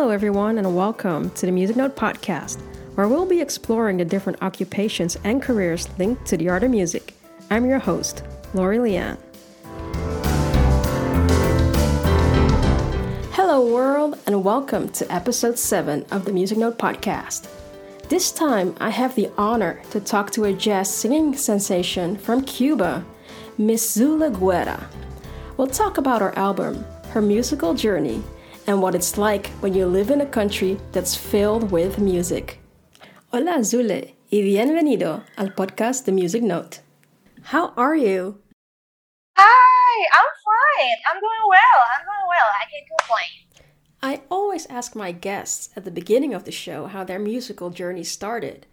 Hello, everyone, and welcome to the Music Note Podcast, where we'll be exploring the different occupations and careers linked to the art of music. I'm your host, Lori Leanne. Hello, world, and welcome to episode 7 of the Music Note Podcast. This time, I have the honor to talk to a jazz singing sensation from Cuba, Miss Zule Guerra. We'll talk about her album, her musical journey, and what it's like when you live in a country that's filled with music. Hola, Zule, y bienvenido al podcast The Music Note. How are you? Hi, I'm fine. I'm doing well. I'm doing well. I can't complain. I always ask my guests at the beginning of the show how their musical journey started.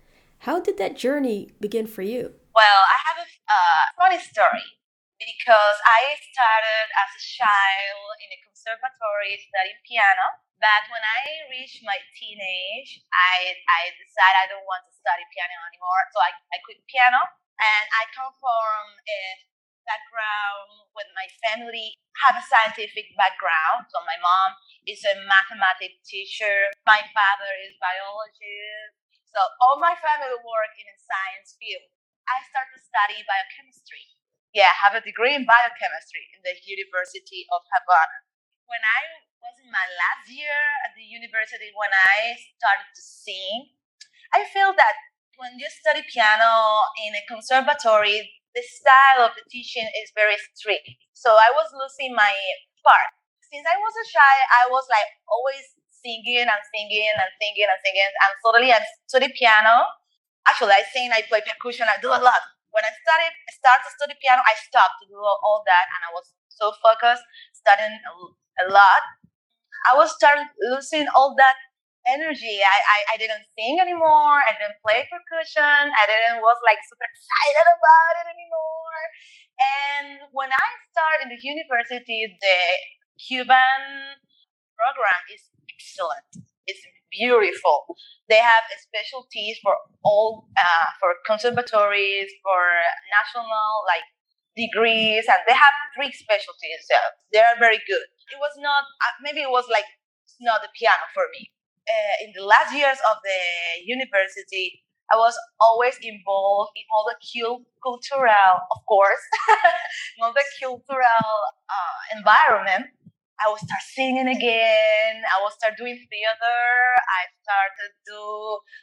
How did that journey begin for you? Well, I have a uh, funny story because I started as a child in a conservatory studying piano. But when I reached my teenage, I, I decided I don't want to study piano anymore. So I, I quit piano. And I come from a background with my family have a scientific background. So my mom is a mathematics teacher. My father is biologist. So all my family work in a science field. I started to study biochemistry yeah, have a degree in biochemistry in the University of Havana. When I was in my last year at the university, when I started to sing, I feel that when you study piano in a conservatory, the style of the teaching is very strict. So I was losing my part. Since I was a child, I was like always singing and singing and singing and singing. And suddenly I studied piano. Actually, I sing, I play percussion, I do a lot when I started started to study piano, I stopped to do all that, and I was so focused, studying a lot. I was starting losing all that energy. I, I, I didn't sing anymore. I didn't play percussion. I didn't was like super excited about it anymore. And when I started in the university, the Cuban program is excellent. It's beautiful. They have specialties for all, uh, for conservatories, for national like degrees, and they have three specialties. So they are very good. It was not, uh, maybe it was like not the piano for me. Uh, in the last years of the university, I was always involved in all the cultural, of course, in all the cultural uh, environment I will start singing again. I will start doing theater. I started to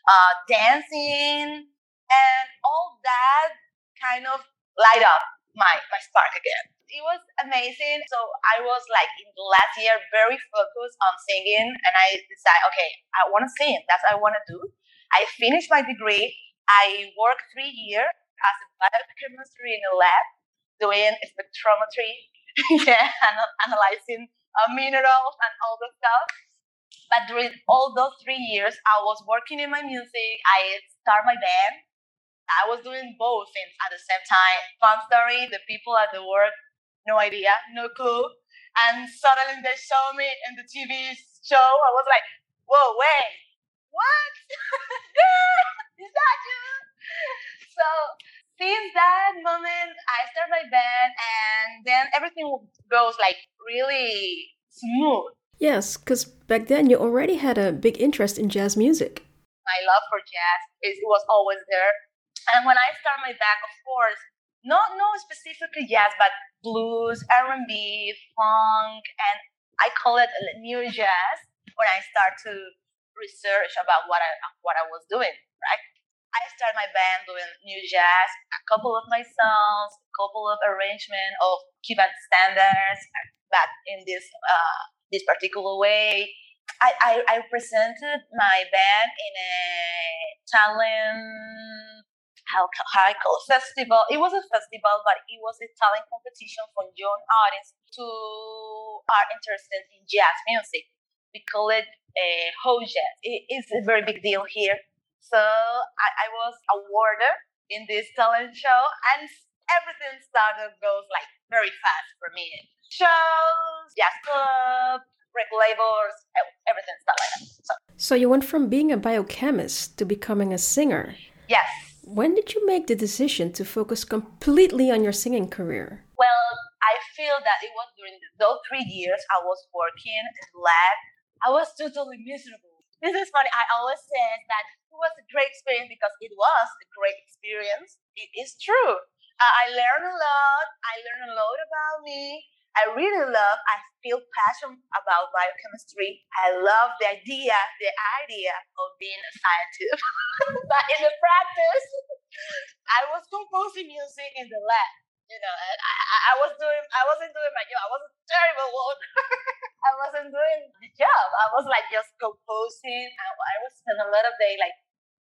uh, dancing, and all that kind of light up my my spark again. It was amazing. So I was like in the last year very focused on singing, and I decided, okay, I want to sing. That's what I want to do. I finished my degree. I worked three years as a biochemistry in a lab doing spectrometry, yeah, analyzing uh, minerals and all the stuff. But during all those three years, I was working in my music. I started my band. I was doing both things at the same time. Fun story: the people at the work, no idea, no clue. And suddenly they show me in the TV show. I was like, "Whoa, wait, what? Is that you?" So since that moment, I start my band, and then everything goes like really smooth. Yes, because back then you already had a big interest in jazz music. My love for jazz is, was always there, and when I start my band, of course, not no specifically jazz, but blues, R and B, funk, and I call it new jazz. When I start to research about what I what I was doing, right? I started my band doing new jazz, a couple of my songs, a couple of arrangement of Cuban standards, but in this uh, this particular way. I, I, I presented my band in a talent I call festival. It was a festival, but it was a talent competition for young artists who are interested in jazz music. We call it a uh, jazz. It is a very big deal here so I, I was awarded in this talent show, and everything started goes like very fast for me. Shows, jazz club, record labels, everything started like that. So. so you went from being a biochemist to becoming a singer. Yes. When did you make the decision to focus completely on your singing career? Well, I feel that it was during those three years I was working in lab I was totally miserable. This is funny. I always said that it was a great experience because it was a great experience. It is true. I learned a lot. I learned a lot about me. I really love, I feel passion about biochemistry. I love the idea, the idea of being a scientist. but in the practice, I was composing music in the lab. You know, I, I, I was doing, I wasn't doing my job. I was a terrible worker. I wasn't doing the job. I was like just composing. I, I was spend a lot of day like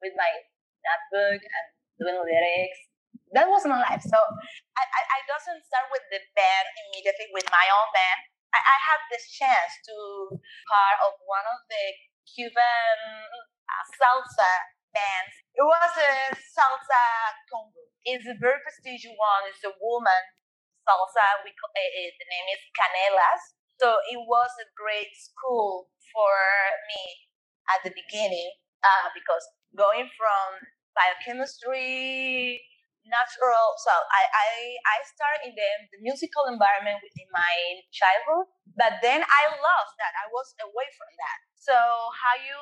with my notebook and doing lyrics that was my life. So I, I, I doesn't start with the band immediately with my own band. I, I had this chance to part of one of the Cuban uh, salsa bands. It was a salsa congo. It's a very prestigious one. It's a woman salsa. We call, uh, the name is Canelas. So it was a great school for me at the beginning uh, because going from biochemistry natural. So I I, I started in the, the musical environment within my childhood, but then I lost that. I was away from that. So how you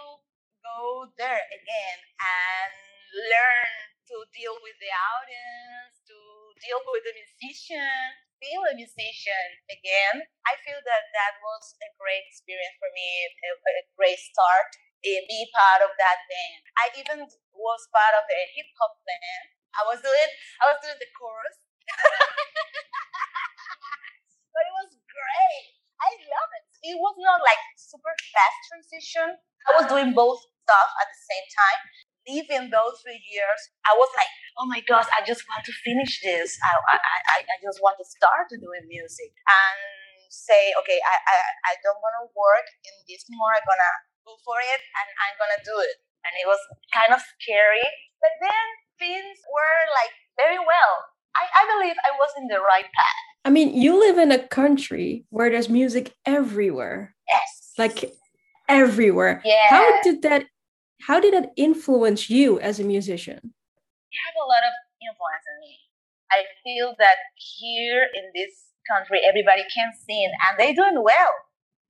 go there again and learn to deal with the audience, to deal with the musician, feel a musician again. I feel that that was a great experience for me, a, a great start. Eh, be part of that band. I even was part of a hip hop band I was doing I was doing the chorus. but it was great. I love it. It was not like super fast transition. I was doing both stuff at the same time. Leaving those three years, I was like, oh my gosh, I just want to finish this. I, I, I, I just want to start doing music and say, okay, I, I, I don't want to work in this anymore. I'm going to go for it and I'm to do it. And it was kind of scary. But then things were like very well. I, I believe I was in the right path. I mean, you live in a country where there's music everywhere. Yes. Like everywhere. Yeah. How did that how did that influence you as a musician? You have a lot of influence on me. I feel that here in this country everybody can sing and they're doing well.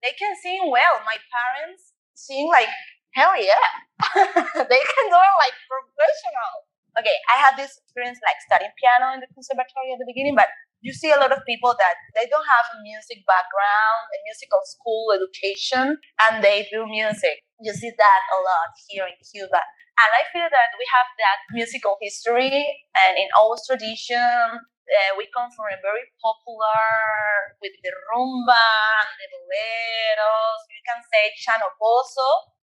They can sing well. My parents sing like hell yeah. they can do it like professional okay, I had this experience like studying piano in the conservatory at the beginning, but you see a lot of people that they don't have a music background, a musical school education, and they do music. You see that a lot here in Cuba. And I feel that we have that musical history, and in our tradition, uh, we come from a very popular with the rumba and the boleros. You can say Chano Pozo,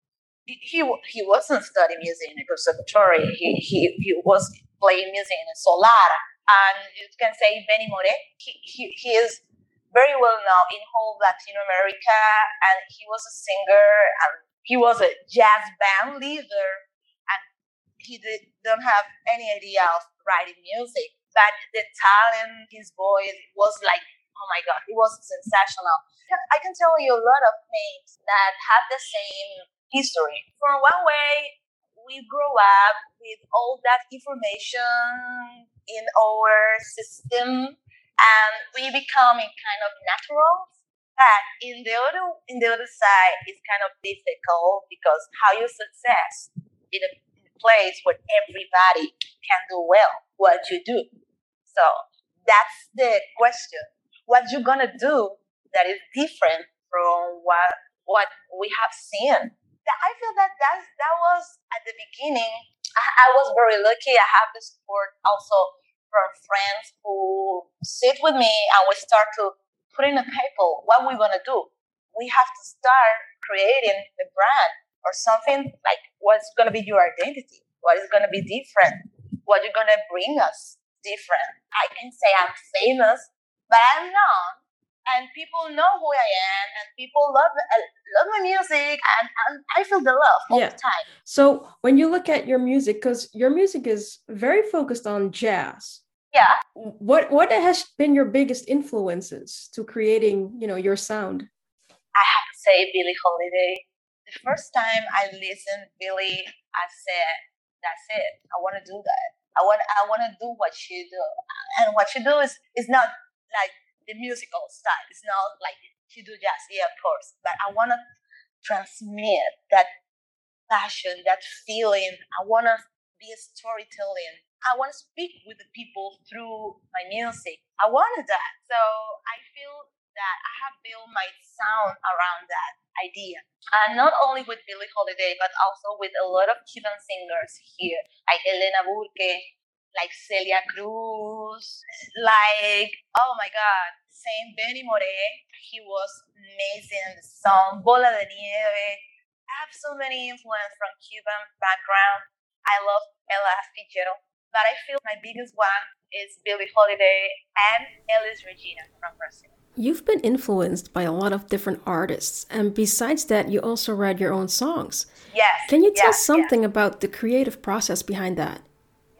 he he wasn't studying music in a conservatory. He he he was playing music in a solar, and you can say Benny Moré. He, he he is very well known in whole Latin America, and he was a singer and he was a jazz band leader, and he did, don't have any idea of writing music, but the talent, his voice was like oh my god, it was sensational. I can tell you a lot of names that have the same history. From one way, we grow up with all that information in our system and we become kind of natural. But in the other in the other side, it's kind of difficult because how you success in a place where everybody can do well what you do. So that's the question. What you gonna do that is different from what what we have seen I feel that that's, that was at the beginning. I, I was very lucky. I have the support also from friends who sit with me and we start to put in a paper what we're gonna do. We have to start creating a brand or something like what's gonna be your identity, what is gonna be different, what you're gonna bring us different. I can say I'm famous, but I'm not and people know who I am, and people love uh, love my music, and, and I feel the love all yeah. the time. So when you look at your music, because your music is very focused on jazz. Yeah. What what has been your biggest influences to creating, you know, your sound? I have to say Billie Holiday. The first time I listened Billie, I said, "That's it. I want to do that. I want I want to do what she do, and what she do is is not like the musical style. It's not like she do jazz, yeah, of course. But I want to transmit that passion, that feeling. I want to be a storytelling. I want to speak with the people through my music. I wanted that. So I feel that I have built my sound around that idea. And not only with Billie Holiday, but also with a lot of Cuban singers here, like Elena Burke, like Celia Cruz, like, oh my God, Saint Benny Moré. He was amazing the song Bola de Nieve. I have so many influence from Cuban background. I love Ella Fitzgerald, but I feel my biggest one is Billie Holiday and Elis Regina from Brazil. You've been influenced by a lot of different artists, and besides that, you also write your own songs. Yes. Can you tell yes, something yes. about the creative process behind that?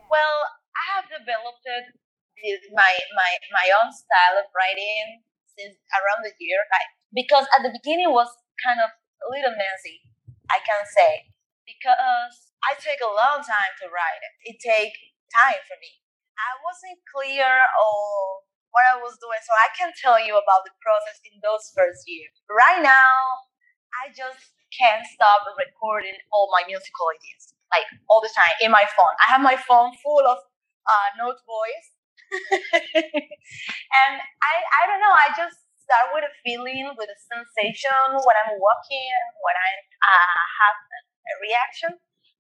Well, I have developed my my my own style of writing since around the year, like because at the beginning was kind of a little messy, I can say, because I take a long time to write it. It take time for me. I wasn't clear on what I was doing. So I can tell you about the process in those first years. Right now, I just can't stop recording all my musical ideas, like all the time in my phone. I have my phone full of uh, note voice. and I, I don't know, I just start with a feeling, with a sensation when I'm walking, when I uh, have a reaction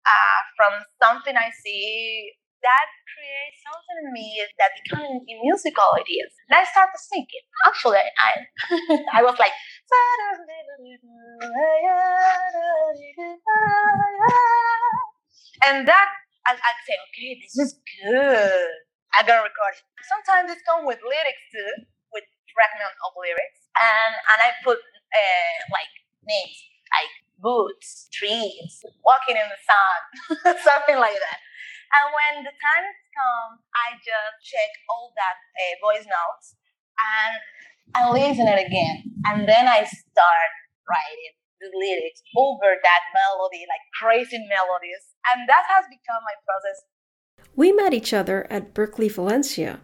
uh, from something I see that creates something in me that becomes a musical ideas. And I started singing. Actually, I I was like, and that I, I'd say, okay, this is good. I gotta record it. Sometimes it comes with lyrics too, with fragment of lyrics, and and I put uh, like names like boots, trees, walking in the sun, something like that. And when the time comes, I just check all that uh, voice notes and I listen it again. And then I start writing the lyrics over that melody, like crazy melodies. And that has become my process. We met each other at Berklee, Valencia.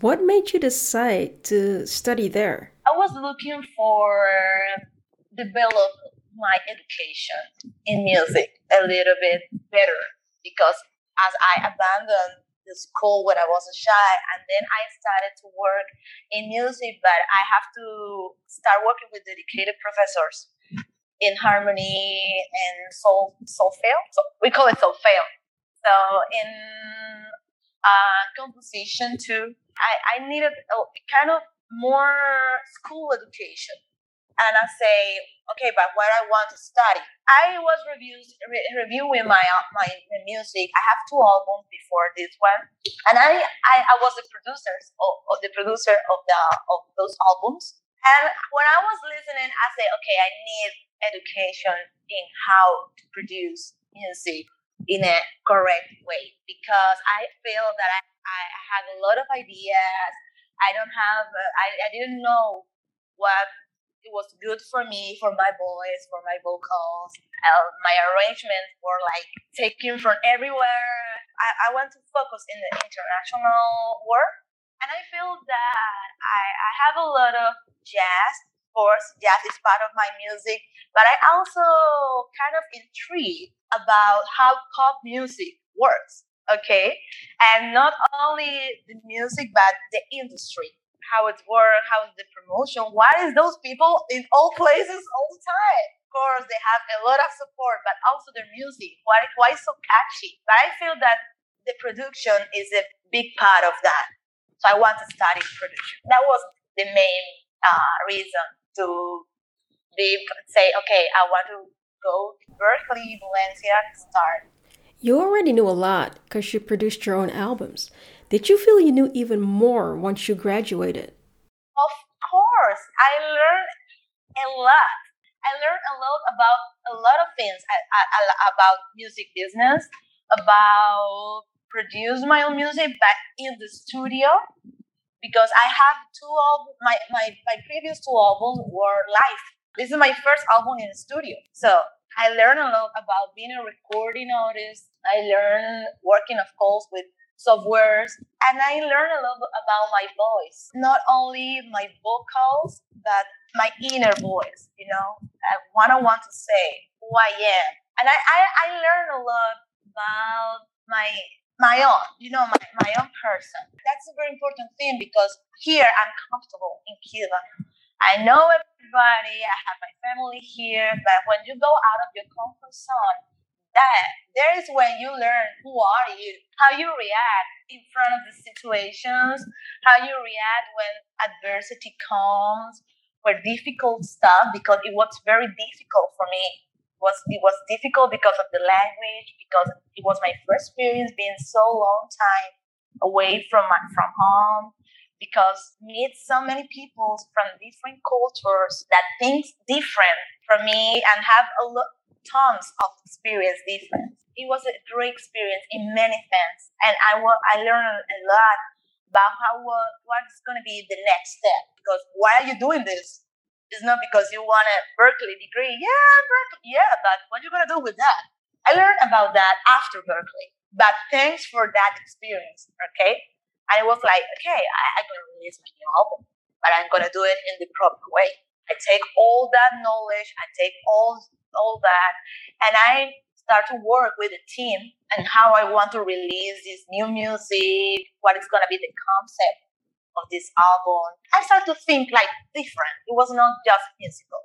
What made you decide to study there? I was looking for develop my education in music a little bit better because as I abandoned the school when I was a shy, and then I started to work in music, but I have to start working with dedicated professors in harmony and sol solfeo. So we call it solfeo. So in uh, composition too, I, I needed a kind of more school education and I say, okay, but what I want to study. I was reviews, re- reviewing my my music. I have two albums before this one, and I I, I was the producer of, of, the producer of the of those albums. And when I was listening, I say, okay, I need education in how to produce music in a correct way because I feel that I, I had a lot of ideas. I don't have, uh, I, I didn't know what it was good for me, for my voice, for my vocals. Uh, my arrangements were like taken from everywhere. I, I want to focus in the international work. And I feel that I, I have a lot of jazz. Of course, jazz is part of my music, but I also kind of intrigued about how pop music works. Okay. And not only the music, but the industry how it works, how is the promotion. Why is those people in all places all the time? Of course, they have a lot of support, but also their music. Why, why so catchy? But I feel that the production is a big part of that. So I want to study production. That was the main uh, reason to be say, okay, I want to go to Berklee, Valencia, start. You already knew a lot because you produced your own albums. Did you feel you knew even more once you graduated? Of course, I learned a lot. I learned a lot about a lot of things about music business, about produce my own music back in the studio because I have two albums. My, my my previous two albums were live. This is my first album in the studio, so I learned a lot about being a recording artist. I learned working, of course, with softwares and i learned a lot about my voice not only my vocals but my inner voice, you know, what I want to say, who I am. And I, I, I learned a lot about my my own, you know, my, my own person. That's a very important thing because here I'm comfortable in Cuba. I know everybody, I have my family here, but when you go out of your comfort zone, that there is when you learn who are you, how you react in front of the situations, how you react when adversity comes, for difficult stuff because it was very difficult for me. Was it was difficult because of the language because it was my first experience being so long time away from my, from home because meet so many people from different cultures that think different from me and have a lot tons of experience different it was a great experience in many things and i i learned a lot about how what's going to be the next step because why are you doing this it's not because you want a Berklee degree. Yeah, Berklee. Yeah, but what are you gonna do with that? I learned about that after Berklee. But thanks for that experience. Okay. I was like, okay, I, I'm gonna release my new album, but I'm gonna do it in the proper way. I take all that knowledge, I take all all that, and I start to work with the team and how I want to release this new music, what is gonna be the concept of this album, I started to think like different. It was not just musical.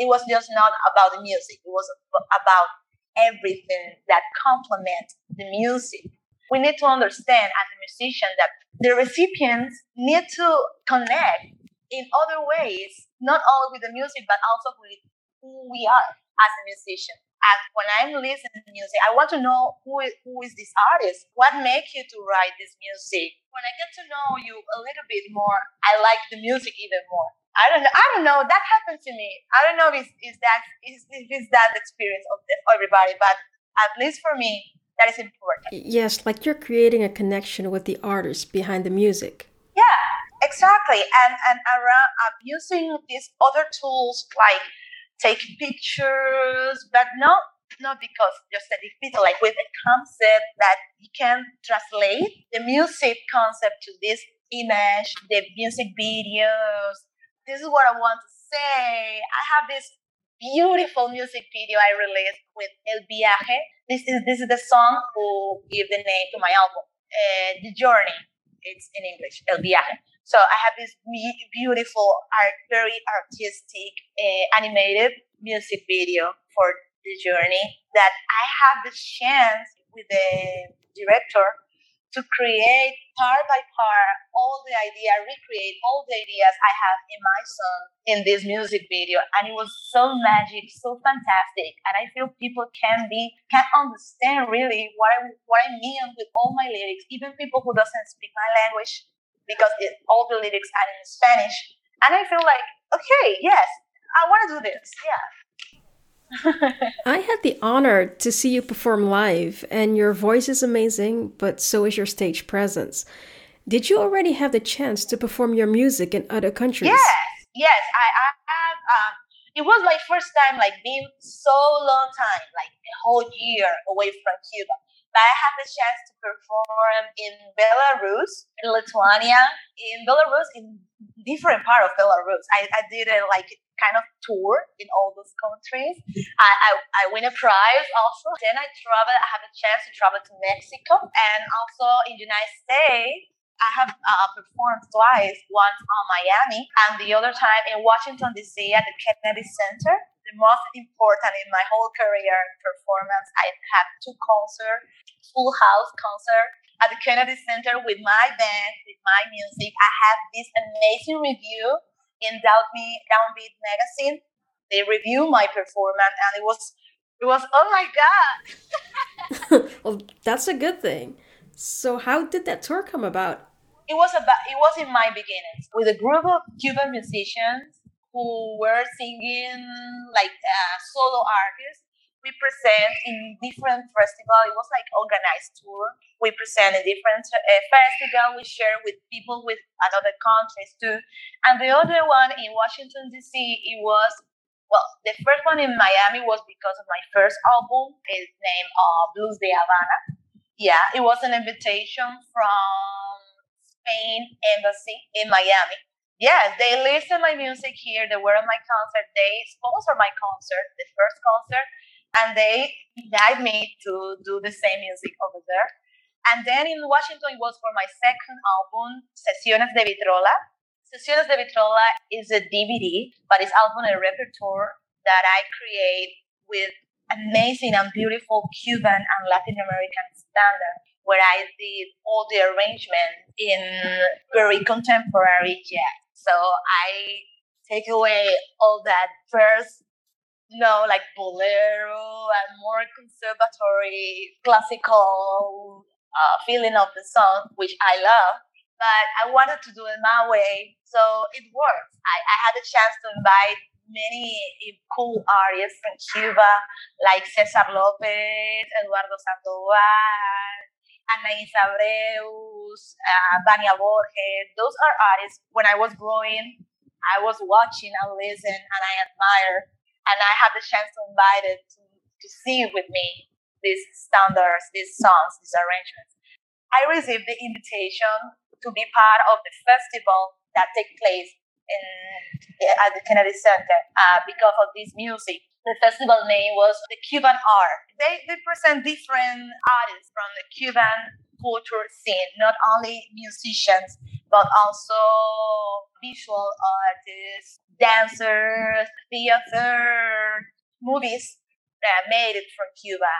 It was just not about the music. It was about everything that complements the music. We need to understand as a musician that the recipients need to connect in other ways, not only with the music, but also with who we are as a musician as when I'm listening to music, I want to know who is, who is this artist? What makes you to write this music? When I get to know you a little bit more, I like the music even more. I don't know. I don't know. That happened to me. I don't know if is that is is that experience of everybody, but at least for me, that is important. Yes, like you're creating a connection with the artist behind the music. Yeah, exactly. And and around I'm using these other tools like taking pictures, but not not because just taking pictures, like with a concept that you can translate the music concept to this image, the music videos. This is what I want to say. I have this beautiful music video I released with El Viaje. This is this is the song who gave the name to my album, uh, The Journey. It's in English, El Viaje. So I have this beautiful, art, very artistic, uh, animated music video for the journey that I have the chance with the director to create part by part all the idea, recreate all the ideas I have in my song in this music video. And it was so magic, so fantastic. And I feel people can be, can understand really what I, what I mean with all my lyrics, even people who doesn't speak my language because it, all the lyrics are in Spanish. And I feel like, okay, yes, I want to do this. Yeah. I had the honor to see you perform live, and your voice is amazing, but so is your stage presence. Did you already have the chance to perform your music in other countries? Yes, yes. I, I have. Um, it was my first time, like being so long time, like a whole year away from Cuba. I had the chance to perform in Belarus, in Lithuania, in Belarus, in different part of Belarus. I, I did a like kind of tour in all those countries. I, I, I win a prize also. Then I travel, I have a chance to travel to Mexico and also in the United States. I have uh, performed twice, once on Miami and the other time in Washington D.C. at the Kennedy Center the most important in my whole career performance. I had two concerts, full house concert at the Kennedy Center with my band, with my music. I had this amazing review in Downbeat, Downbeat magazine. They review my performance and it was it was oh my god. well, that's a good thing. So how did that tour come about? It was about it was in my beginnings with a group of Cuban musicians who were singing like uh, solo artists. We present in different festival. It was like organized tour. We present in different uh, festival. We share with people with other countries too. And the other one in Washington D.C. It was well, the first one in Miami was because of my first album. It's named uh, Blues de Havana. Yeah, it was an invitation from Spain Embassy in Miami Yes, they listen my music here. They were at my concert. They sponsor my concert, the first concert, and they invited me to do the same music over there. And then in Washington, it was for my second album, Sesiones de Vitrola. Sesiones de Vitrola is a DVD, but it's album and repertoire that I create with amazing and beautiful Cuban and Latin American standards where I did all the arrangement in very contemporary jazz. So I take away all that first, you know, like bolero and more conservatory, classical uh, feeling of the song, which I love. But I wanted to do it my way, so it worked. I, I had a chance to invite many cool artists from Cuba, like Cesar Lopez, Eduardo Sandoval, Anaís Abreus, uh, Vania Borges. Those are artists. When I was growing, I was watching and listen and I admire. And I had the chance to invite it to, to sing with me these standards, these songs, these arrangements. I received the invitation to be part of the festival that take place in, at the Kennedy Center uh, because of this music the festival name was the Cuban Art. They, they present different artists from the Cuban culture scene, not only musicians, but also visual artists, dancers, theater, movies that made it from Cuba.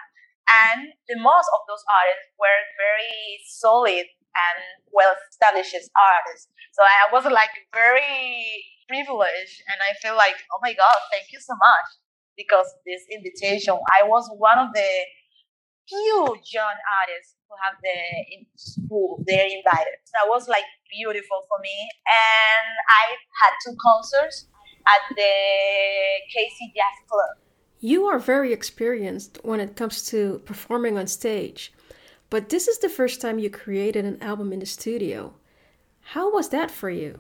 And the most of those artists were very solid and well established artists. So I was like very privileged and I feel like, oh my God, thank you so much because this invitation. I was one of the few young artists who have the who they're invited. So that was like beautiful for me. And I had two concerts at the KC Jazz Club. You are very experienced when it comes to performing on stage, but this is the first time you created an album in the studio. How was that for you?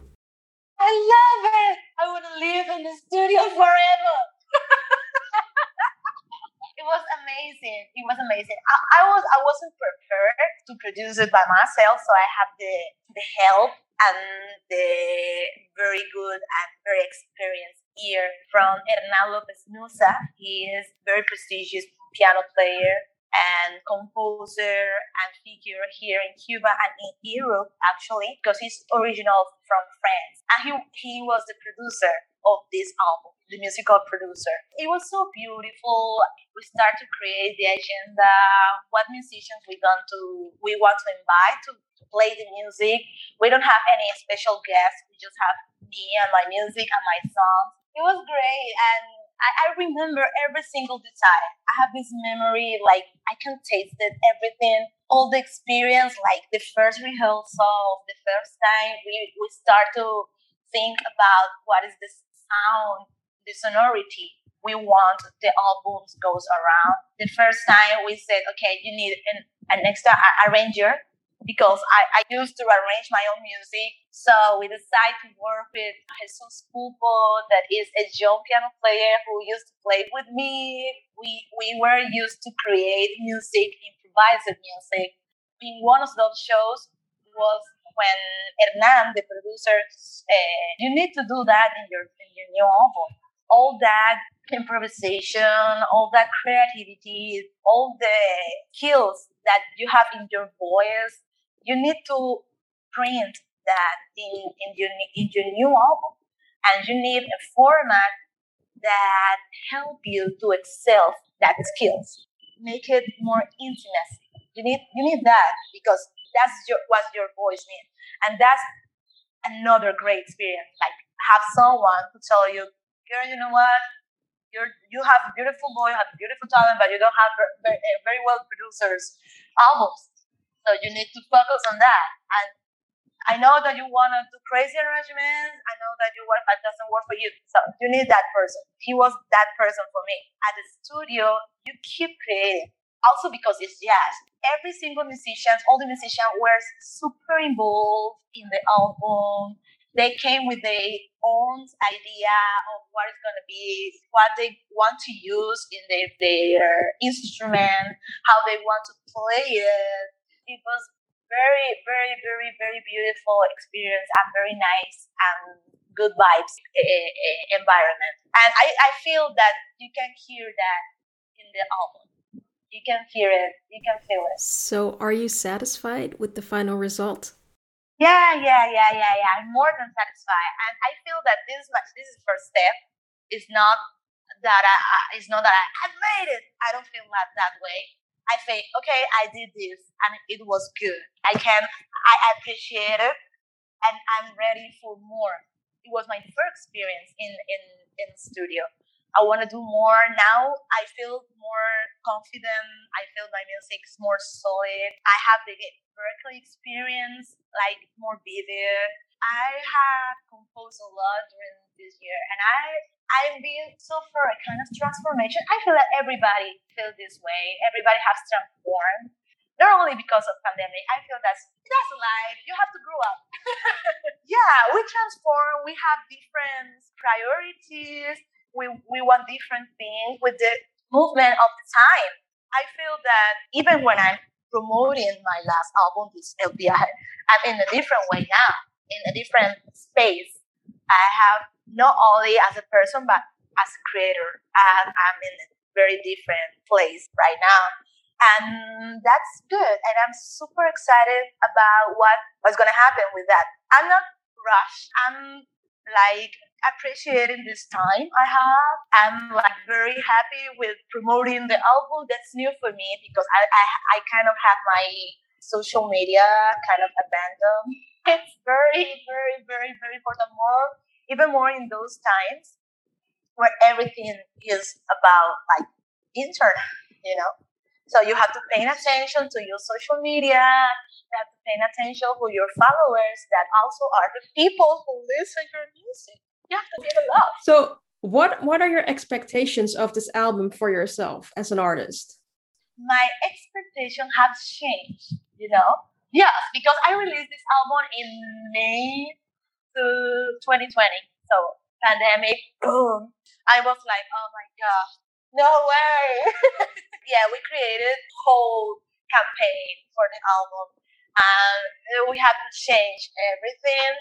I love it. I want to live in the studio forever it was amazing. It was amazing. I, I, was I wasn't prepared to produce it by myself, so I had the the help and the very good and very experienced ear from Hernan Lopez Nussa. He is very prestigious piano player and composer and figure here in Cuba and in Europe actually because he's original from France and he, he was the producer of this album the musical producer. It was so beautiful. We start to create the agenda, what musicians we want to we want to invite to, to play the music. We don't have any special guests. We just have me and my music and my songs. It was great and I, I remember every single detail. I have this memory, like I can taste it, everything, all the experience, like the first rehearsal, the first time we, we start to think about what is the sound the sonority we want the albums goes around. The first time we said, okay, you need an, an extra arranger because I, I used to arrange my own music. So we decided to work with Jesus Pupo, that is a young piano player who used to play with me. We, we were used to create music, improvised music. In one of those shows was when Hernan, the producer, uh, you need to do that in your, in your new album all that improvisation, all that creativity, all the skills that you have in your voice, you need to print that in, in, your, in your new album. And you need a format that help you to excel that skills. Make it more intimacy. You need you need that because that's your, what your voice needs. And that's another great experience. Like have someone to tell you girl, you know what? You're you have a beautiful boy, you have a beautiful talent, but you don't have very, very well producers albums. So you need to focus on that. And I know that you want to do crazy arrangements. I know that you want, but doesn't work for you. So you need that person. He was that person for me. At the studio, you keep creating. Also because it's jazz. Every single musician, all the musicians were super involved in the album they came with their own idea of what it's going to be, what they want to use in their, their instrument, how they want to play it. It was very, very, very, very beautiful experience and very nice and good vibes uh, environment. And I, I feel that you can hear that in the album. You can hear it. You can feel it. So, are you satisfied with the final result? Yeah, yeah, yeah, yeah, yeah. I'm more than satisfied, and I feel that this is much. This is first step. It's not that I. It's not that I, I made it. I don't feel that that way. I say, okay, I did this, and it was good. I can. I appreciate it, and I'm ready for more. It was my first experience in in in studio. I want to do more now. I feel more confident. I feel my music is more solid. I have the Berklee experience, like more vivid. I have composed a lot during this year, and I I've been so far a kind of transformation. I feel that everybody feels this way. Everybody has transformed. Not only because of pandemic, I feel that's that's life. You have to grow up. yeah, we transform. We have different priorities we, we want different things with the movement of the time. I feel that even when I'm promoting my last album, this LPI, I'm in a different way now, in a different space. I have not only as a person, but as a creator. I'm, I'm in a very different place right now. And that's good. And I'm super excited about what, what's going to happen with that. I'm not rushed. I'm like appreciating this time I have. I'm like very happy with promoting the album. That's new for me because I, I, I kind of have my social media kind of abandoned. It's very, very, very, very important. More, even more in those times where everything is about like internet, you know. So you have to pay attention to your social media. You have to pay attention to your followers that also are the people who listen to your music. You have to give a love. So what what are your expectations of this album for yourself as an artist? My expectation has changed, you know? Yes, because I released this album in May to 2020. So pandemic, boom. I was like, oh my god, no way. yeah, we created whole campaign for the album, and we had to change everything.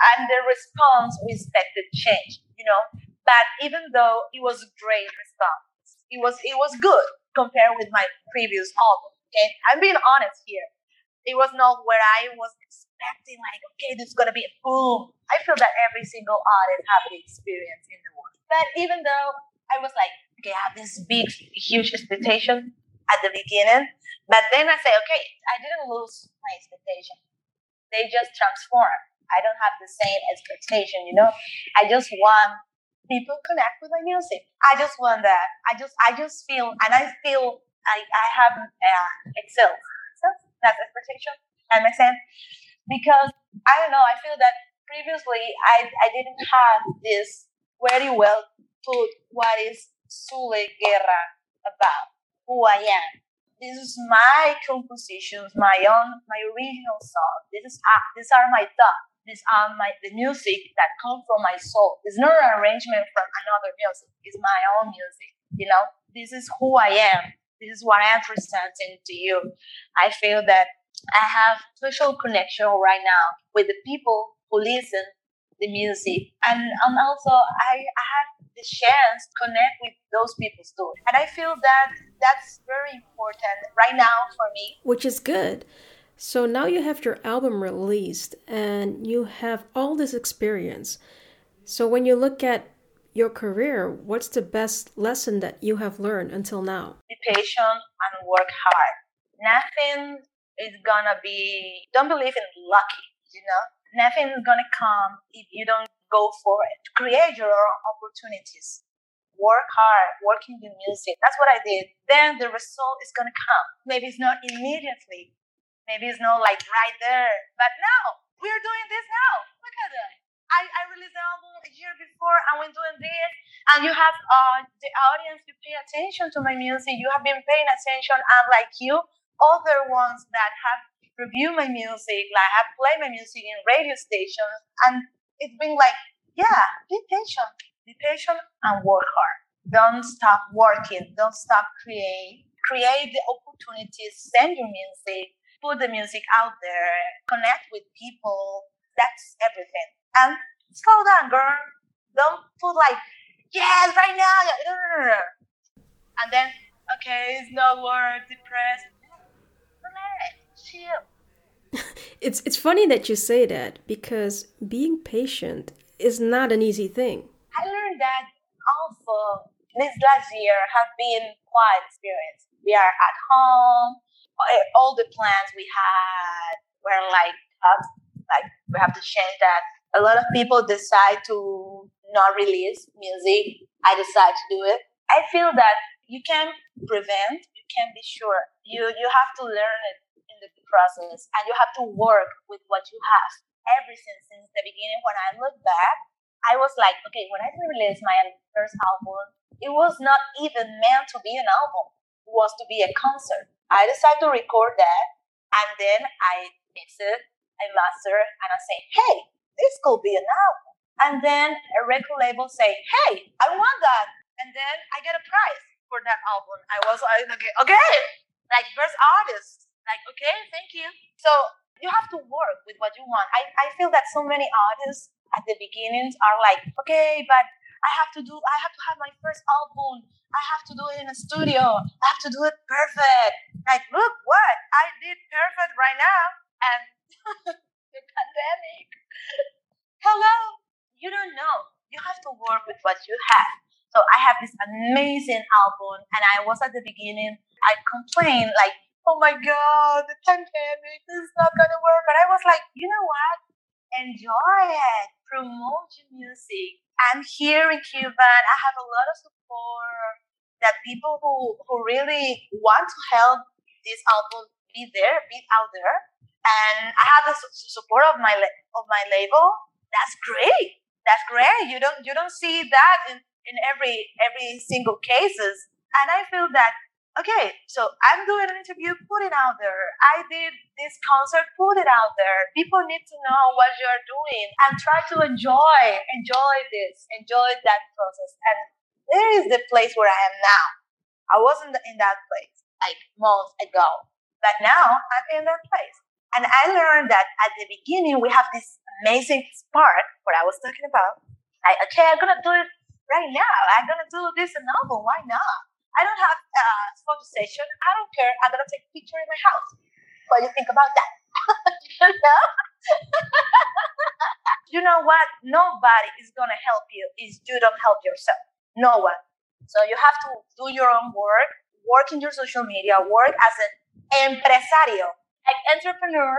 And the response we expected changed, you know. But even though it was a great response, it was it was good compared with my previous album. Okay, I'm being honest here. It was not where I was expecting. Like, okay, this is gonna be a boom. I feel that every single artist have the experience in the world. But even though I was like, okay, I have this big, huge expectation at the beginning. But then I say, okay, I didn't lose my expectation. They just transform. I don't have the same expectation, you know. I just want people connect with my music. I just want that. I just, I just feel, and I feel I, I have uh, excel. So that's expectation. That makes sense. Because I don't know. I feel that previously I, I didn't have this very well put what is Zule Guerra about, who I am. This is my compositions, my own, my original song. This is uh, these are my thoughts. These are my the music that come from my soul. It's not an arrangement from another music. It's my own music. You know, this is who I am. This is what I'm presenting to you. I feel that I have special connection right now with the people who listen the music, and, and also I, I have the chance to connect with those people too. And I feel that that's very important right now for me. Which is good. So now you have your album released and you have all this experience. So when you look at your career, what's the best lesson that you have learned until now? Be patient and work hard. Nothing is gonna be, don't believe in lucky, you know? Nothing's gonna come if you don't go for it. Create your own opportunities. Work hard, work in the music. That's what I did. Then the result is gonna come. Maybe it's not immediately. Maybe it's not like right there. But now we're doing this now. Look at that. I, I released the album a year before and we're doing this. And you have uh, the audience to pay attention to my music. You have been paying attention and like you, other ones that have reviewed my music, like have played my music in radio stations and it's been like, yeah, be patient, be patient and work hard. Don't stop working. Don't stop create. Create the opportunities. Send your music. put the music out there, connect with people. That's everything. And slow down, girl. Don't put like, yes, right now. And then, okay, it's not work, depressed. It's it's funny that you say that because being patient is not an easy thing. I learned that also this last year have been quite experience. We are at home. All the plans we had were like cut. Like we have to change that. A lot of people decide to not release music. I decide to do it. I feel that you can prevent. Can be sure. You you have to learn it in the process, and you have to work with what you have. Everything since the beginning. When I look back, I was like, okay, when I released my first album, it was not even meant to be an album. It was to be a concert. I decided to record that, and then I mix it, I master, and I say, hey, this could be an album. And then a record label say, hey, I want that. And then I get a prize for that album. I was like, okay, okay, like first artist, like okay, thank you. So you have to work with what you want. I, I feel that so many artists at the beginnings are like, okay, but I have to do, I have to have my first album. I have to do it in a studio. I have to do it perfect. Like, look what I did perfect right now. And the pandemic. Hello. You don't know. You have to work with what you have. So I have this amazing album, and I was at the beginning. I complained like, "Oh my God, the pandemic is not gonna work." But I was like, you know what? Enjoy it. Promote your music I'm here in Cuba and I have a lot of support that people who, who really want to help this album be there, be out there. And I have the support of my of my label. That's great. That's great. You don't you don't see that in, in every every single cases. And I feel that okay, so I'm doing an interview, put it out there. I did this concert, put it out there. People need to know what you're doing and try to enjoy, enjoy this, enjoy that process. And there is the place where I am now. I wasn't in that place like months ago, but now I'm in that place. And I learned that at the beginning we have this amazing spark, what I was talking about. Like, okay, I'm gonna do it right now. I'm gonna do this album. Why not? I don't have a photo session. I don't care. I'm gonna take a picture in my house. What do you think about that? you know? you know what? Nobody is gonna help you if you don't help yourself. No one. So you have to do your own work, work in your social media, work as an empresario, like entrepreneur,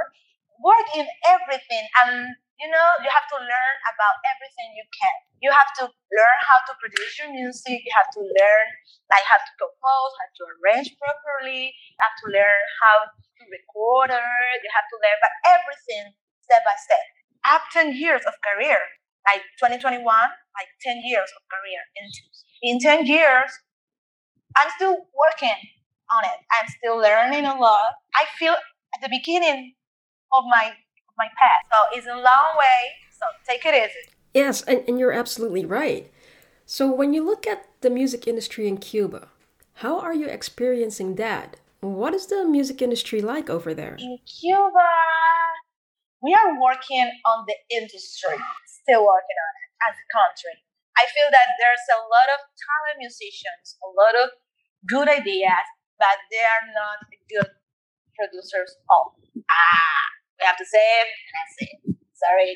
work in everything and you know, you have to learn about everything you can. You have to learn how to produce your music. You have to learn like how to compose, how to arrange properly. You have to learn how to record. You have to learn about everything step by step. Have 10 years of career, like 2021, like 10 years of career. In, in 10 years, I'm still working on it. I'm still learning a lot. I feel at the beginning of my my path. So it's a long way. So take it easy. Yes, and, and you're absolutely right. So when you look at the music industry in Cuba, how are you experiencing that? What is the music industry like over there? In Cuba, we are working on the industry, still working on it as a country. I feel that there's a lot of talented musicians, a lot of good ideas, but they are not good producers. Oh, ah, we have to save, and that's it. Sorry.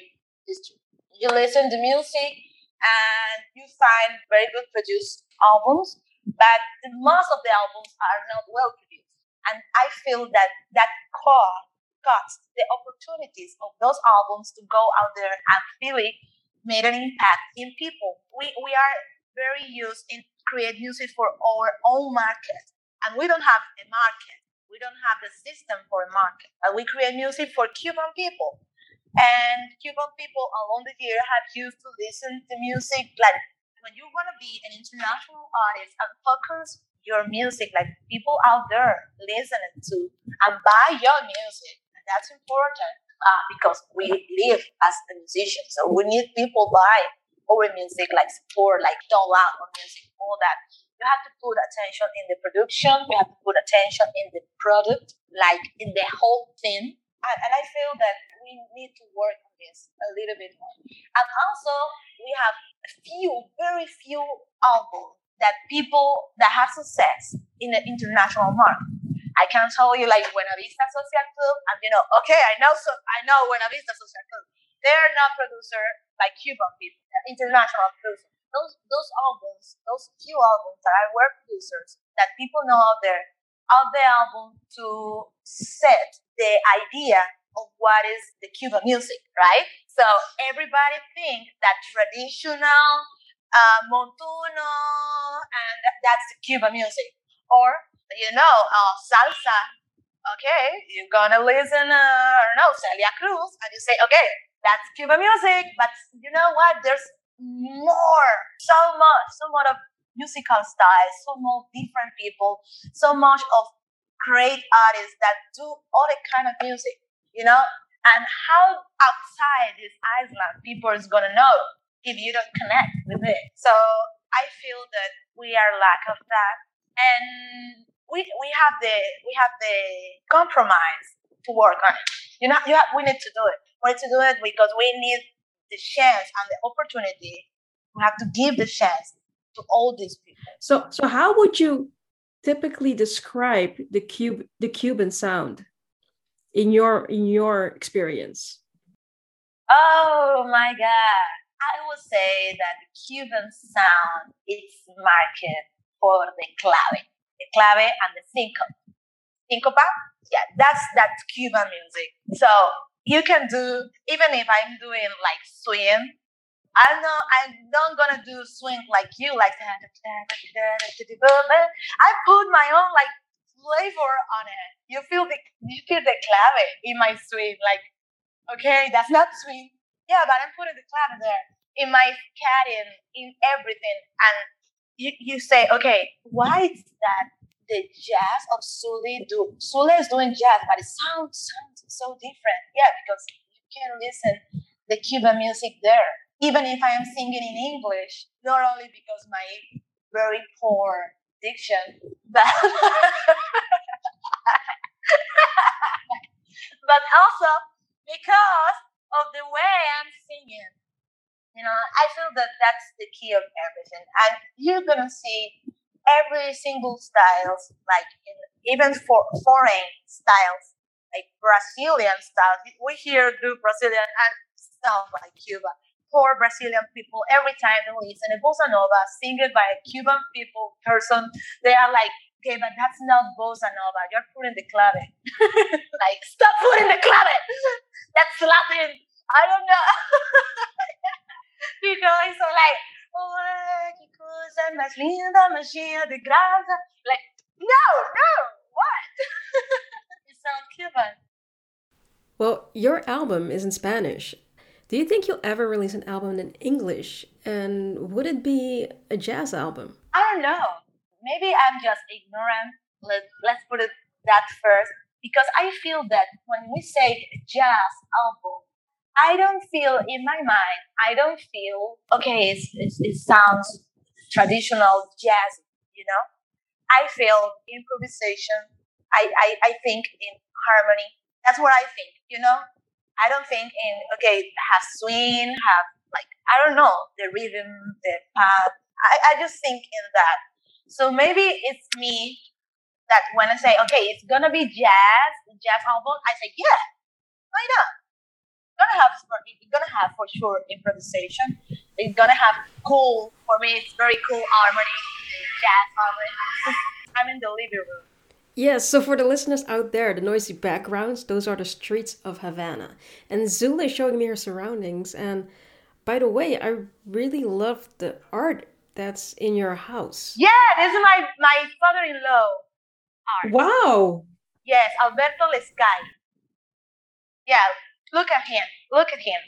You listen to music and you find very good produced albums, but the, most of the albums are not well produced. And I feel that that core cuts the opportunities of those albums to go out there and really made an impact in people. We we are very used in create music for our own market, and we don't have a market we don't have the system for a market. Uh, we create music for Cuban people. And Cuban people along the year have used to listen to music like when you want to be an international artist and focus your music like people out there listening to and buy your music. And that's important uh, because we live as a musician. So we need people buy our music, like support, like don't download our music, all that. You have to put attention in the production, you have to put attention in the product, like in the whole thing. And, and I feel that we need to work on this a little bit more. And also, we have a few, very few albums that people that have success in the international market. I can tell you like Buena Vista Social Club, and you know, okay, I know so I know Buena Vista Social Club. They're not producer like Cuban people, international producers. Those those albums, those few albums that I were producers that people know out there, are the album to set the idea of what is the Cuban music, right? So everybody think that traditional uh, montuno and that's the Cuban music, or you know, uh, salsa. Okay, you're gonna listen, uh, I don't know, Celia Cruz, and you say, okay, that's Cuban music, but you know what? There's more, so much, so much of musical styles, so much different people, so much of great artists that do all the kind of music, you know? And how outside this island people is gonna know if you don't connect with it. So I feel that we are lack of that. And we, we have the we have the compromise to work on it. You know, you have, we need to do it. We need to do it because we need the chance and the opportunity. We have to give the chance to all these people. So, so how would you typically describe the cube the Cuban sound in your in your experience? Oh my god. I would say that the Cuban sound is marked for the clave the clave and the syncope. Syncopa, yeah, that's that's Cuban music. So you can do even if I'm doing like swing. I'm not I'm not gonna do swing like you like I put my own like flavor on it. You feel the you feel the clave in my swing, like okay, that's not swing. Yeah, but I'm putting the clave there in my scatting, in everything, and you, you say, okay, why is that the jazz of Zule do Zule is doing jazz, but it sounds sounds so different. Yeah, because you can listen the Cuban music there. Even if I am singing in English, not only because my very poor diction, but but also because of the way I'm singing. You know, I feel that that's the key of everything. And you're gonna see every single styles, like in, even for foreign styles, like Brazilian styles. We hear do Brazilian and stuff like Cuba. For Brazilian people, every time they listen a bossa nova sing it by a Cuban people person, they are like, okay, but that's not bossa nova. You're putting the clave. like, stop putting the clave. That's Latin. I don't know. you know, it's so like, qué cosa más linda, de grasa. Like, no, no, what? Well, your album is in Spanish. Do you think you'll ever release an album in English? And would it be a jazz album? I don't know. Maybe I'm just ignorant. Let, let's put it that first. Because I feel that when we say jazz album, I don't feel in my mind, I don't feel, okay, it's, it's, it sounds traditional jazz, you know? I feel improvisation. I, I, I think in harmony. That's what I think, you know? I don't think in, okay, have swing, have like, I don't know, the rhythm, the path. I, I just think in that. So maybe it's me that when I say, okay, it's gonna be jazz, jazz album, I say, yeah, why not? Gonna have it's gonna have for sure improvisation. It's gonna have cool for me. It's very cool harmony, jazz harmony. I'm in the living room. Yes, so for the listeners out there, the noisy backgrounds, those are the streets of Havana. And Zule is showing me her surroundings. And by the way, I really love the art that's in your house. Yeah, this is my, my father in law art. Wow. Yes, Alberto Lescay. Yeah, Look at him. Look at him.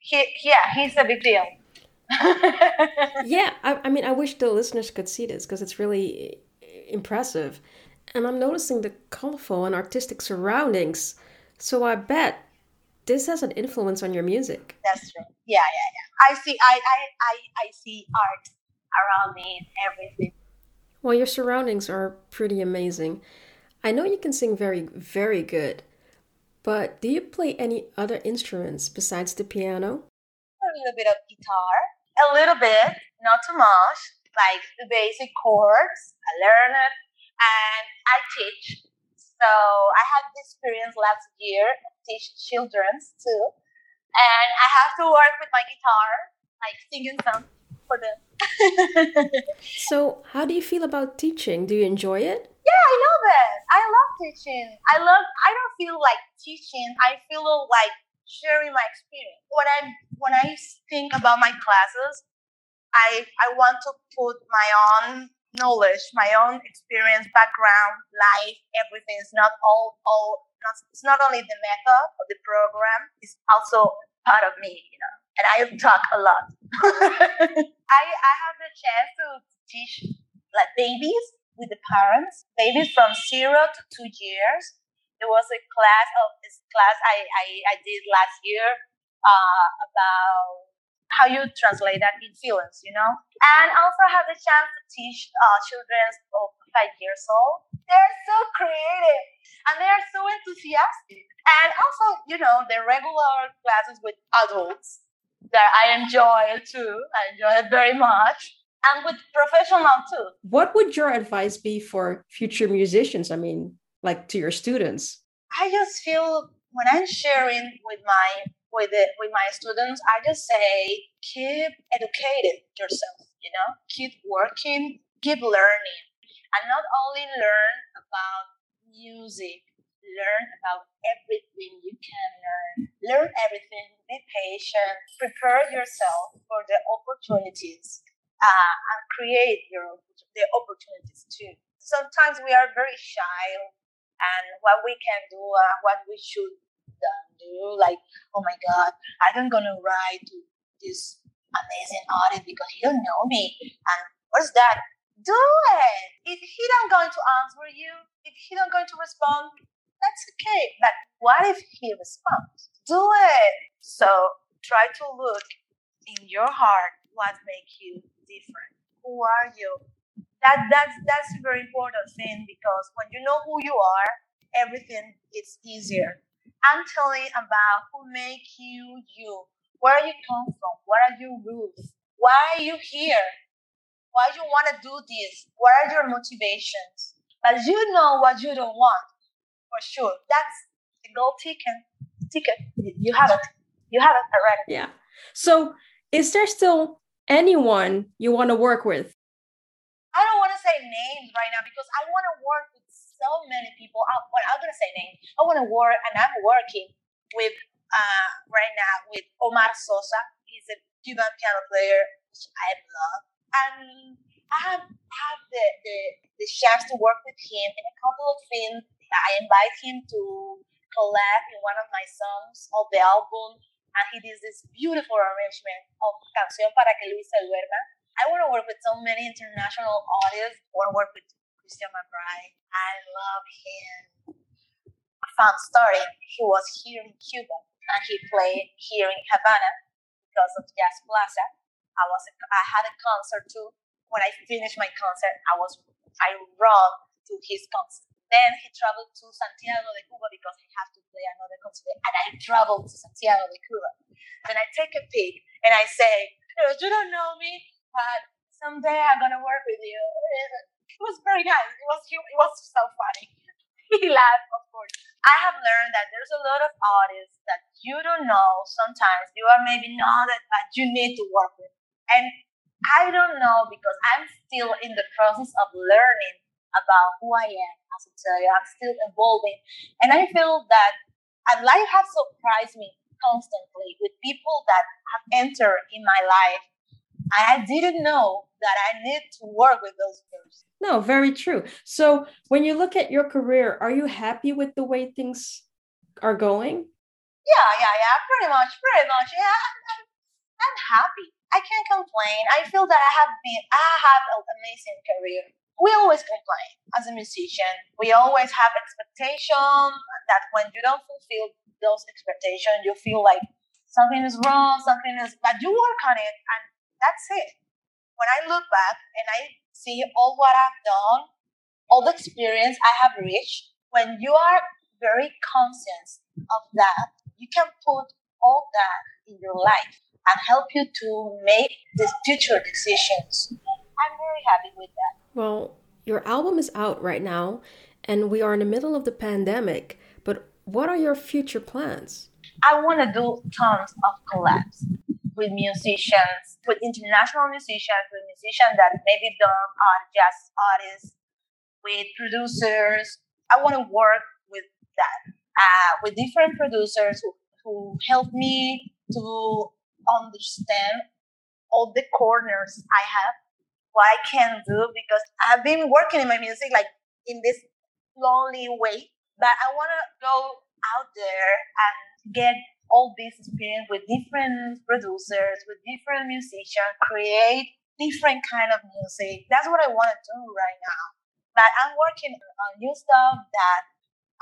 He, yeah, he's a big deal. yeah, I, I mean, I wish the listeners could see this because it's really impressive. And I'm noticing the colorful and artistic surroundings. So I bet this has an influence on your music. That's true. Yeah, yeah, yeah. I see I I, I, I see art around me and everything. Well, your surroundings are pretty amazing. I know you can sing very, very good, but do you play any other instruments besides the piano? A little bit of guitar, a little bit, not too much, like the basic chords. I learn it and I teach. So I had the experience last year teach children's too. And I have to work with my guitar, like singing some for them. so how do you feel about teaching? Do you enjoy it? Yeah, I love it. I love teaching. I love I don't feel like teaching. I feel like sharing my experience. When I when I think about my classes, I I want to put my own knowledge, my own experience, background, life, everything. It's not all all not, it's not only the method of the program, it's also part of me, you know. And I talk a lot. I I have the chance to teach like babies with the parents, babies from zero to two years. There was a class of this class I, I, I did last year uh, about how you translate that in feelings, you know? And also have the chance to teach uh, children of five years old. They're so creative and they're so enthusiastic. And also, you know, the regular classes with adults that I enjoy too. I enjoy it very much. And with professional too. What would your advice be for future musicians? I mean, like to your students? I just feel when I'm sharing with my with it with my students, I just say keep educating yourself, you know, keep working, keep learning. And not only learn about music, learn about everything you can learn. Learn everything, be patient, prepare yourself for the opportunities, uh, and create your the opportunities too. Sometimes we are very shy and what we can do, uh, what we should do. Like, oh my God, I'm gonna write to this amazing artist because he don't know me. And what's that? Do it. If he don't going to answer you, if he don't going to respond, that's okay. But what if he responds? Do it. So try to look in your heart what makes you different. Who are you? That that's that's a very important thing because when you know who you are, everything is easier. I'm telling about who make you you. Where you come from? What are your roots? Why are you here? Why you want to do this? What are your motivations? But you know what you don't want for sure. That's the gold ticket. Ticket. You have it. You have it already. Yeah. So, is there still anyone you want to work with? I don't want to say names right now because I want to work with so many people. I, well, I'm gonna say names. I want to work, and I'm working with uh, right now with Omar Sosa. He's a Cuban piano player, which I love, and I have have the, the the chance to work with him in a couple of things. I invite him to collab in one of my songs of the album, and he did this beautiful arrangement of Canción para que Luisa duerma. I want to work with so many international artists. I want to work with Christian McBride. I love him. A fun story. He was here in Cuba and he played here in Havana because of Jazz Plaza. I was a, I had a concert too. When I finished my concert, I was I ran to his concert. Then he traveled to Santiago de Cuba because he had to play another concert. And I traveled to Santiago de Cuba. Then I take a peek and I say, you don't know me, but someday I'm gonna work with you. It was very nice. It was it was so funny. he laughed, of course. I have learned that there's a lot of artists that you don't know. Sometimes you are maybe not that, but you need to work with. And I don't know because I'm still in the process of learning about who I am. As tell you, I'm still evolving, and I feel that and life has surprised me constantly with people that have entered in my life I didn't know that I need to work with those persons. No, very true. So when you look at your career, are you happy with the way things are going? Yeah, yeah, yeah. Pretty much, pretty much. Yeah, I'm, I'm, I'm happy. I can't complain. I feel that I have been, I have an amazing career. We always complain as a musician. We always have expectations that when you don't fulfill those expectations, you feel like something is wrong, something is, but you work on it and that's it when I look back and I see all what I've done, all the experience I have reached, when you are very conscious of that, you can put all that in your life and help you to make the future decisions. I'm very happy with that. Well, your album is out right now, and we are in the middle of the pandemic, but what are your future plans? I want to do tons of collabs with musicians, with international musicians, with musicians that maybe don't are jazz artists, with producers. I want to work with that, uh, with different producers who, who help me to understand all the corners I have, I can do, because I've been working in my music like in this lonely way, but I want to go out there and get all this experience with different producers, with different musicians, create different kind of music. That's what I want to do right now. But I'm working on new stuff that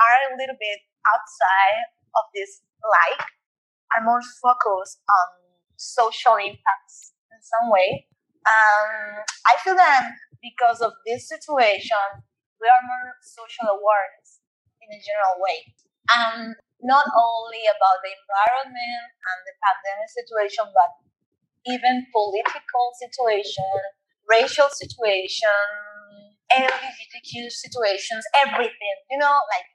are a little bit outside of this light. I'm more focused on social impacts in some way. Um, I feel that because of this situation, we are more social awareness in a general way. Um, not only about the environment and the pandemic situation, but even political situation, racial situation, LGBTQ situations, everything. You know, like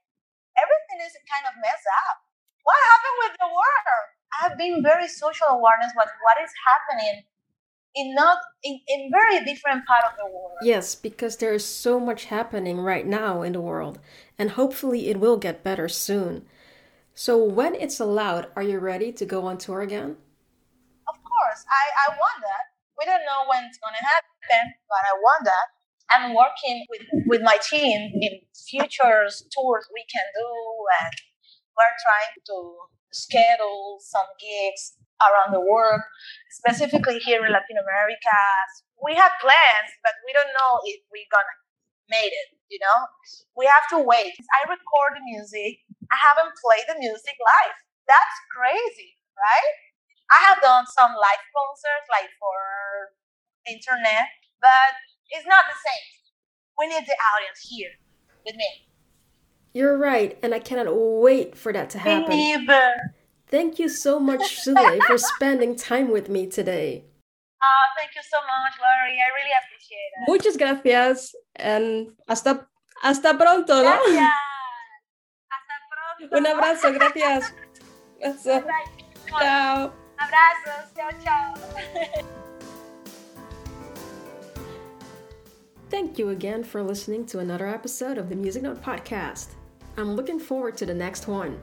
everything is kind of messed up. What happened with the world? I've been very social awareness about what is happening in not in, in very different part of the world. Yes, because there is so much happening right now in the world, and hopefully it will get better soon. So when it's allowed, are you ready to go on tour again? Of course, I, I want that. We don't know when it's gonna happen, but I want that. I'm working with, with my team in future tours we can do and we're trying to schedule some gigs around the world, specifically here in Latin America. We have plans, but we don't know if we're gonna made it, you know? We have to wait. I record the music. I haven't played the music live. That's crazy, right? I have done some live concerts like for internet, but it's not the same. We need the audience here with me. You're right, and I cannot wait for that to happen. Me neither. Thank you so much, Zule, for spending time with me today. Oh, thank you so much, Laurie. I really appreciate it. Muchas gracias and hasta, hasta pronto, ¿no? Gracias. Hasta pronto. Un abrazo, gracias. Abrazo. Chao. Abrazos. Chao, chao. Thank you again for listening to another episode of the Music Note Podcast. I'm looking forward to the next one.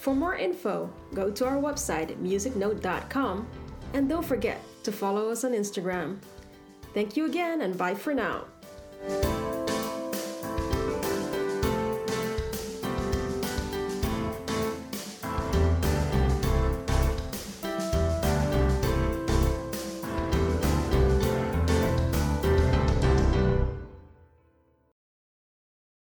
For more info, go to our website, musicnote.com, and don't forget to follow us on Instagram. Thank you again, and bye for now.